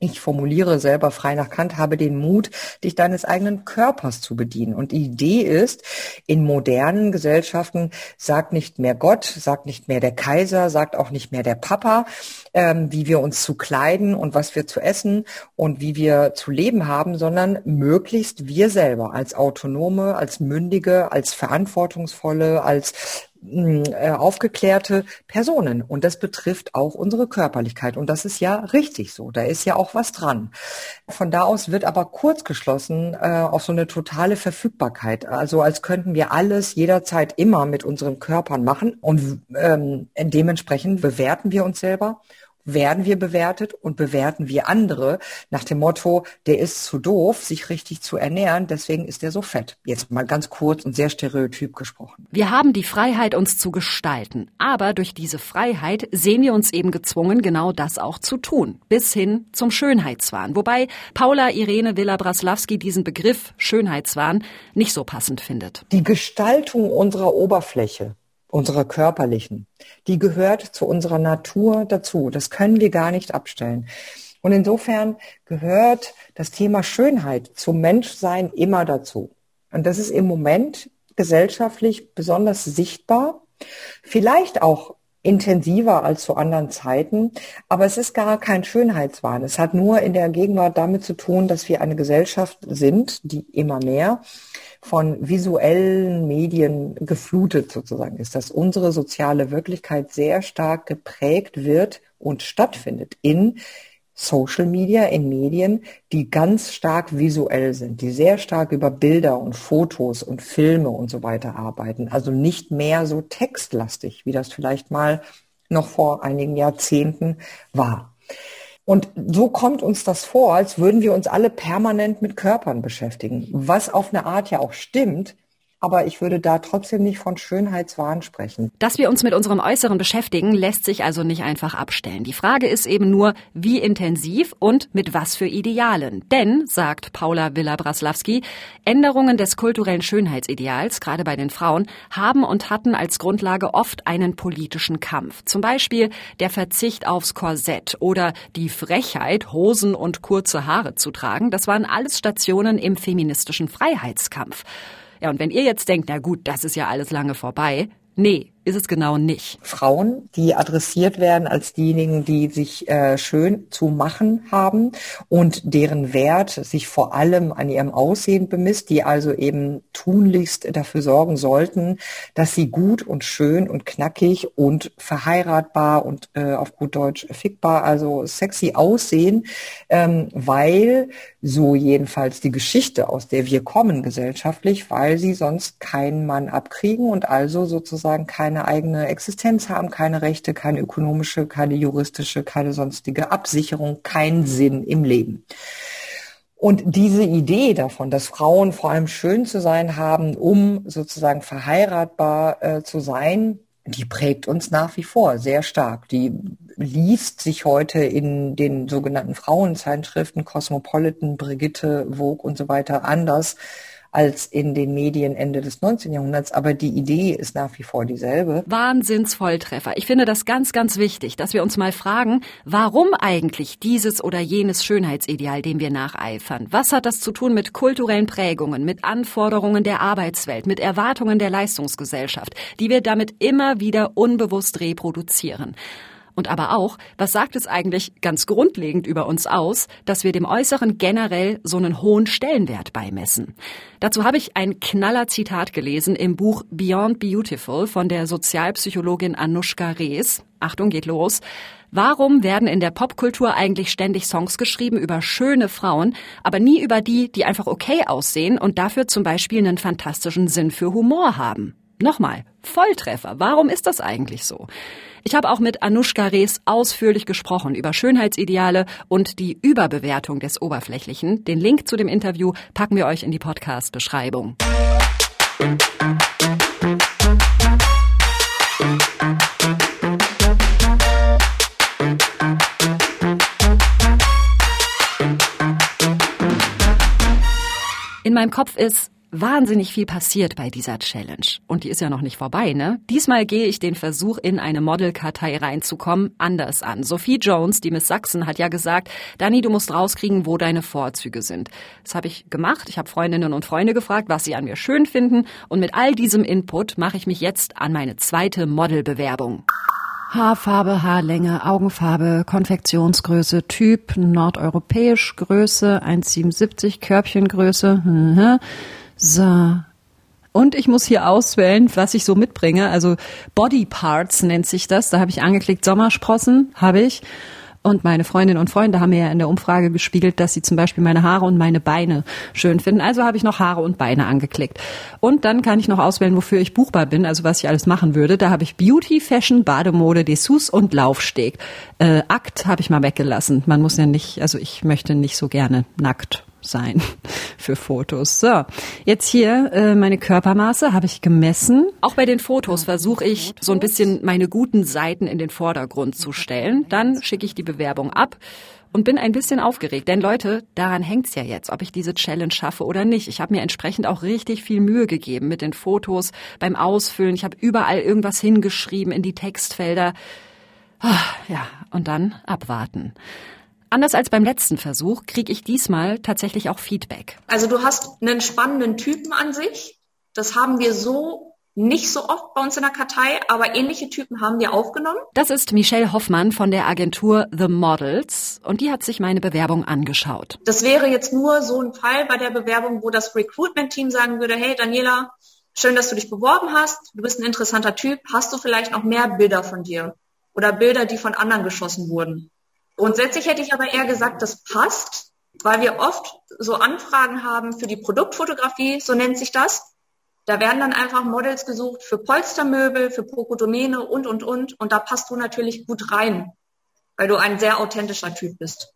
[SPEAKER 12] ich formuliere selber frei nach Kant, habe den Mut, dich deines eigenen Körpers zu bedienen. Und die Idee ist, in modernen Gesellschaften sagt nicht mehr Gott, sagt nicht mehr der Kaiser, sagt auch nicht mehr der Papa, ähm, wie wir uns zu kleiden und was wir zu essen und wie wir zu leben haben, sondern möglichst wir selber als autonome, als mündige, als verantwortungsvolle, als äh, aufgeklärte Personen. Und das betrifft auch unsere Körperlichkeit. Und das ist ja richtig so. Da ist ja auch was dran. Von da aus wird aber kurz geschlossen äh, auf so eine totale Verfügbarkeit. Also als könnten wir alles jederzeit immer mit unseren Körpern machen. Und ähm, dementsprechend bewerten wir uns selber werden wir bewertet und bewerten wir andere nach dem Motto, der ist zu doof, sich richtig zu ernähren, deswegen ist er so fett. Jetzt mal ganz kurz und sehr stereotyp gesprochen.
[SPEAKER 1] Wir haben die Freiheit, uns zu gestalten, aber durch diese Freiheit sehen wir uns eben gezwungen, genau das auch zu tun, bis hin zum Schönheitswahn. Wobei Paula Irene Villa-Braslawski diesen Begriff Schönheitswahn nicht so passend findet.
[SPEAKER 12] Die Gestaltung unserer Oberfläche unserer körperlichen, die gehört zu unserer Natur dazu. Das können wir gar nicht abstellen. Und insofern gehört das Thema Schönheit zum Menschsein immer dazu. Und das ist im Moment gesellschaftlich besonders sichtbar, vielleicht auch intensiver als zu anderen Zeiten, aber es ist gar kein Schönheitswahn. Es hat nur in der Gegenwart damit zu tun, dass wir eine Gesellschaft sind, die immer mehr von visuellen Medien geflutet sozusagen ist, dass unsere soziale Wirklichkeit sehr stark geprägt wird und stattfindet in Social Media, in Medien, die ganz stark visuell sind, die sehr stark über Bilder und Fotos und Filme und so weiter arbeiten. Also nicht mehr so textlastig, wie das vielleicht mal noch vor einigen Jahrzehnten war. Und so kommt uns das vor, als würden wir uns alle permanent mit Körpern beschäftigen, was auf eine Art ja auch stimmt, aber ich würde da trotzdem nicht von Schönheitswahn sprechen.
[SPEAKER 1] Dass wir uns mit unserem Äußeren beschäftigen, lässt sich also nicht einfach abstellen. Die Frage ist eben nur, wie intensiv und mit was für Idealen. Denn, sagt Paula Villa-Braslawski, Änderungen des kulturellen Schönheitsideals, gerade bei den Frauen, haben und hatten als Grundlage oft einen politischen Kampf. Zum Beispiel der Verzicht aufs Korsett oder die Frechheit, Hosen und kurze Haare zu tragen. Das waren alles Stationen im feministischen Freiheitskampf. Ja, und wenn ihr jetzt denkt, na gut, das ist ja alles lange vorbei, nee, ist es genau nicht.
[SPEAKER 12] Frauen, die adressiert werden als diejenigen, die sich äh, schön zu machen haben und deren Wert sich vor allem an ihrem Aussehen bemisst, die also eben tunlichst dafür sorgen sollten, dass sie gut und schön und knackig und verheiratbar und äh, auf gut Deutsch fickbar, also sexy aussehen, ähm, weil so jedenfalls die Geschichte, aus der wir kommen gesellschaftlich, weil sie sonst keinen Mann abkriegen und also sozusagen kein keine eigene Existenz haben, keine Rechte, keine ökonomische, keine juristische, keine sonstige Absicherung, keinen Sinn im Leben. Und diese Idee davon, dass Frauen vor allem schön zu sein haben, um sozusagen verheiratbar äh, zu sein, die prägt uns nach wie vor sehr stark. Die liest sich heute in den sogenannten Frauenzeitschriften Cosmopolitan, Brigitte, Vogue und so weiter anders als in den Medien Ende des 19. Jahrhunderts, aber die Idee ist nach wie vor dieselbe.
[SPEAKER 1] Wahnsinnsvolltreffer. Ich finde das ganz, ganz wichtig, dass wir uns mal fragen, warum eigentlich dieses oder jenes Schönheitsideal, dem wir nacheifern? Was hat das zu tun mit kulturellen Prägungen, mit Anforderungen der Arbeitswelt, mit Erwartungen der Leistungsgesellschaft, die wir damit immer wieder unbewusst reproduzieren? Und aber auch, was sagt es eigentlich ganz grundlegend über uns aus, dass wir dem Äußeren generell so einen hohen Stellenwert beimessen? Dazu habe ich ein knaller Zitat gelesen im Buch Beyond Beautiful von der Sozialpsychologin Anushka Rees. Achtung, geht los. Warum werden in der Popkultur eigentlich ständig Songs geschrieben über schöne Frauen, aber nie über die, die einfach okay aussehen und dafür zum Beispiel einen fantastischen Sinn für Humor haben? Nochmal, Volltreffer. Warum ist das eigentlich so? Ich habe auch mit Anushka Rees ausführlich gesprochen über Schönheitsideale und die Überbewertung des Oberflächlichen. Den Link zu dem Interview packen wir euch in die Podcast-Beschreibung. In meinem Kopf ist wahnsinnig viel passiert bei dieser Challenge. Und die ist ja noch nicht vorbei, ne? Diesmal gehe ich den Versuch, in eine Modelkartei reinzukommen, anders an. Sophie Jones, die Miss Sachsen, hat ja gesagt, Dani, du musst rauskriegen, wo deine Vorzüge sind. Das habe ich gemacht. Ich habe Freundinnen und Freunde gefragt, was sie an mir schön finden. Und mit all diesem Input mache ich mich jetzt an meine zweite Modelbewerbung. Haarfarbe, Haarlänge, Augenfarbe, Konfektionsgröße, Typ, nordeuropäisch, Größe 1,77, Körbchengröße. So. Und ich muss hier auswählen, was ich so mitbringe. Also Body Parts nennt sich das. Da habe ich angeklickt, Sommersprossen habe ich. Und meine Freundinnen und Freunde haben mir ja in der Umfrage gespiegelt, dass sie zum Beispiel meine Haare und meine Beine schön finden. Also habe ich noch Haare und Beine angeklickt. Und dann kann ich noch auswählen, wofür ich buchbar bin, also was ich alles machen würde. Da habe ich Beauty, Fashion, Bademode, Dessous und Laufsteg. Äh, Akt habe ich mal weggelassen. Man muss ja nicht, also ich möchte nicht so gerne nackt sein für Fotos. So, jetzt hier äh, meine Körpermaße habe ich gemessen. Auch bei den Fotos versuche ich so ein bisschen meine guten Seiten in den Vordergrund zu stellen. Dann schicke ich die Bewerbung ab und bin ein bisschen aufgeregt. Denn Leute, daran hängt's ja jetzt, ob ich diese Challenge schaffe oder nicht. Ich habe mir entsprechend auch richtig viel Mühe gegeben mit den Fotos, beim Ausfüllen. Ich habe überall irgendwas hingeschrieben in die Textfelder. Ah, ja, und dann abwarten. Anders als beim letzten Versuch kriege ich diesmal tatsächlich auch Feedback.
[SPEAKER 13] Also du hast einen spannenden Typen an sich. Das haben wir so nicht so oft bei uns in der Kartei, aber ähnliche Typen haben wir aufgenommen.
[SPEAKER 1] Das ist Michelle Hoffmann von der Agentur The Models und die hat sich meine Bewerbung angeschaut.
[SPEAKER 13] Das wäre jetzt nur so ein Fall bei der Bewerbung, wo das Recruitment-Team sagen würde, hey Daniela, schön, dass du dich beworben hast, du bist ein interessanter Typ, hast du vielleicht noch mehr Bilder von dir oder Bilder, die von anderen geschossen wurden? Grundsätzlich hätte ich aber eher gesagt, das passt, weil wir oft so Anfragen haben für die Produktfotografie, so nennt sich das. Da werden dann einfach Models gesucht für Polstermöbel, für Pokodomäne und, und, und. Und da passt du natürlich gut rein, weil du ein sehr authentischer Typ bist.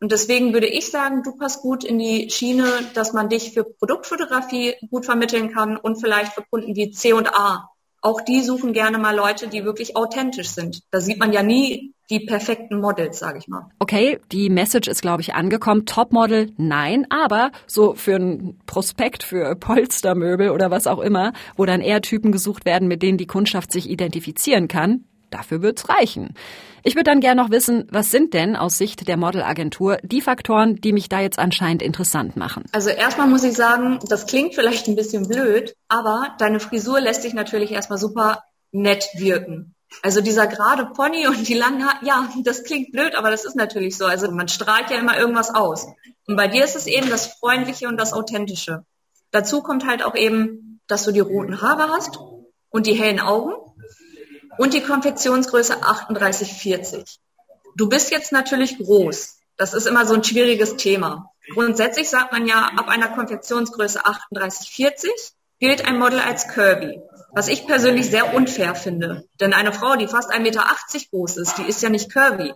[SPEAKER 13] Und deswegen würde ich sagen, du passt gut in die Schiene, dass man dich für Produktfotografie gut vermitteln kann und vielleicht für Kunden wie C und A. Auch die suchen gerne mal Leute, die wirklich authentisch sind. Da sieht man ja nie die perfekten Models, sage ich mal.
[SPEAKER 1] Okay, die Message ist, glaube ich, angekommen. Topmodel, nein, aber so für ein Prospekt für Polstermöbel oder was auch immer, wo dann eher Typen gesucht werden, mit denen die Kundschaft sich identifizieren kann, dafür wird's reichen. Ich würde dann gerne noch wissen, was sind denn aus Sicht der Modelagentur die Faktoren, die mich da jetzt anscheinend interessant machen?
[SPEAKER 13] Also erstmal muss ich sagen, das klingt vielleicht ein bisschen blöd, aber deine Frisur lässt sich natürlich erstmal super nett wirken. Also dieser gerade Pony und die langen Haare, ja, das klingt blöd, aber das ist natürlich so. Also man strahlt ja immer irgendwas aus. Und bei dir ist es eben das Freundliche und das Authentische. Dazu kommt halt auch eben, dass du die roten Haare hast und die hellen Augen und die Konfektionsgröße 3840. Du bist jetzt natürlich groß. Das ist immer so ein schwieriges Thema. Grundsätzlich sagt man ja, ab einer Konfektionsgröße 3840 gilt ein Model als curvy. Was ich persönlich sehr unfair finde. Denn eine Frau, die fast 1,80 Meter groß ist, die ist ja nicht curvy.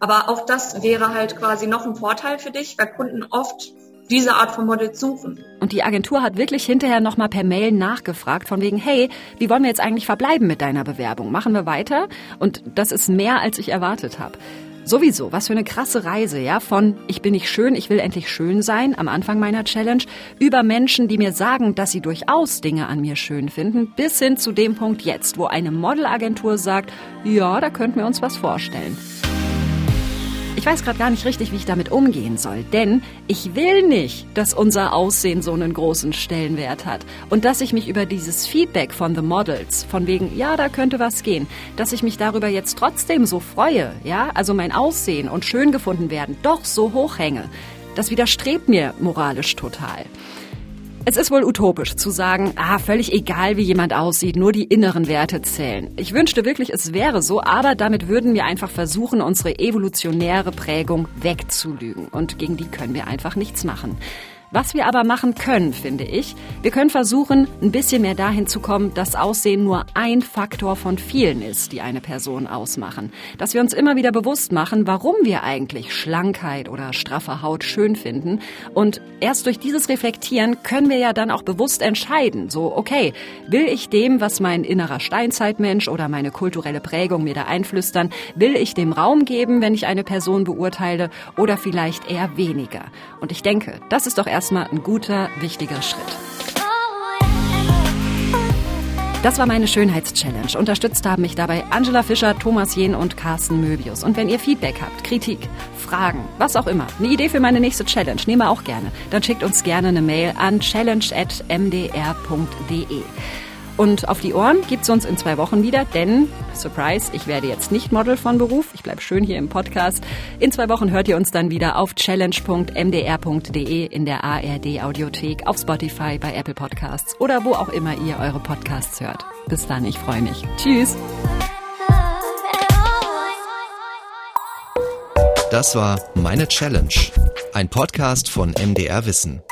[SPEAKER 13] Aber auch das wäre halt quasi noch ein Vorteil für dich, weil Kunden oft diese Art von Models suchen.
[SPEAKER 1] Und die Agentur hat wirklich hinterher nochmal per Mail nachgefragt, von wegen, hey, wie wollen wir jetzt eigentlich verbleiben mit deiner Bewerbung? Machen wir weiter? Und das ist mehr, als ich erwartet habe. Sowieso, was für eine krasse Reise, ja, von ich bin nicht schön, ich will endlich schön sein am Anfang meiner Challenge, über Menschen, die mir sagen, dass sie durchaus Dinge an mir schön finden, bis hin zu dem Punkt jetzt, wo eine Modelagentur sagt, ja, da könnten wir uns was vorstellen. Ich weiß gerade gar nicht richtig, wie ich damit umgehen soll, denn ich will nicht, dass unser Aussehen so einen großen Stellenwert hat und dass ich mich über dieses Feedback von The Models, von wegen, ja, da könnte was gehen, dass ich mich darüber jetzt trotzdem so freue, ja, also mein Aussehen und schön gefunden werden, doch so hochhänge. Das widerstrebt mir moralisch total. Es ist wohl utopisch zu sagen, ah, völlig egal, wie jemand aussieht, nur die inneren Werte zählen. Ich wünschte wirklich, es wäre so, aber damit würden wir einfach versuchen, unsere evolutionäre Prägung wegzulügen. Und gegen die können wir einfach nichts machen. Was wir aber machen können, finde ich, wir können versuchen, ein bisschen mehr dahin zu kommen, dass Aussehen nur ein Faktor von vielen ist, die eine Person ausmachen. Dass wir uns immer wieder bewusst machen, warum wir eigentlich Schlankheit oder straffe Haut schön finden. Und erst durch dieses Reflektieren können wir ja dann auch bewusst entscheiden, so, okay, will ich dem, was mein innerer Steinzeitmensch oder meine kulturelle Prägung mir da einflüstern, will ich dem Raum geben, wenn ich eine Person beurteile oder vielleicht eher weniger? Und ich denke, das ist doch erst erstmal ein guter, wichtiger Schritt. Das war meine Schönheitschallenge. Unterstützt haben mich dabei Angela Fischer, Thomas Jehn und Carsten Möbius. Und wenn ihr Feedback habt, Kritik, Fragen, was auch immer, eine Idee für meine nächste Challenge, nehmen wir auch gerne, dann schickt uns gerne eine Mail an challenge.mdr.de. Und auf die Ohren gibt's uns in zwei Wochen wieder, denn, Surprise, ich werde jetzt nicht Model von Beruf. Ich bleib schön hier im Podcast. In zwei Wochen hört ihr uns dann wieder auf challenge.mdr.de in der ARD Audiothek, auf Spotify, bei Apple Podcasts oder wo auch immer ihr eure Podcasts hört. Bis dann, ich freue mich. Tschüss.
[SPEAKER 2] Das war Meine Challenge, ein Podcast von MDR Wissen.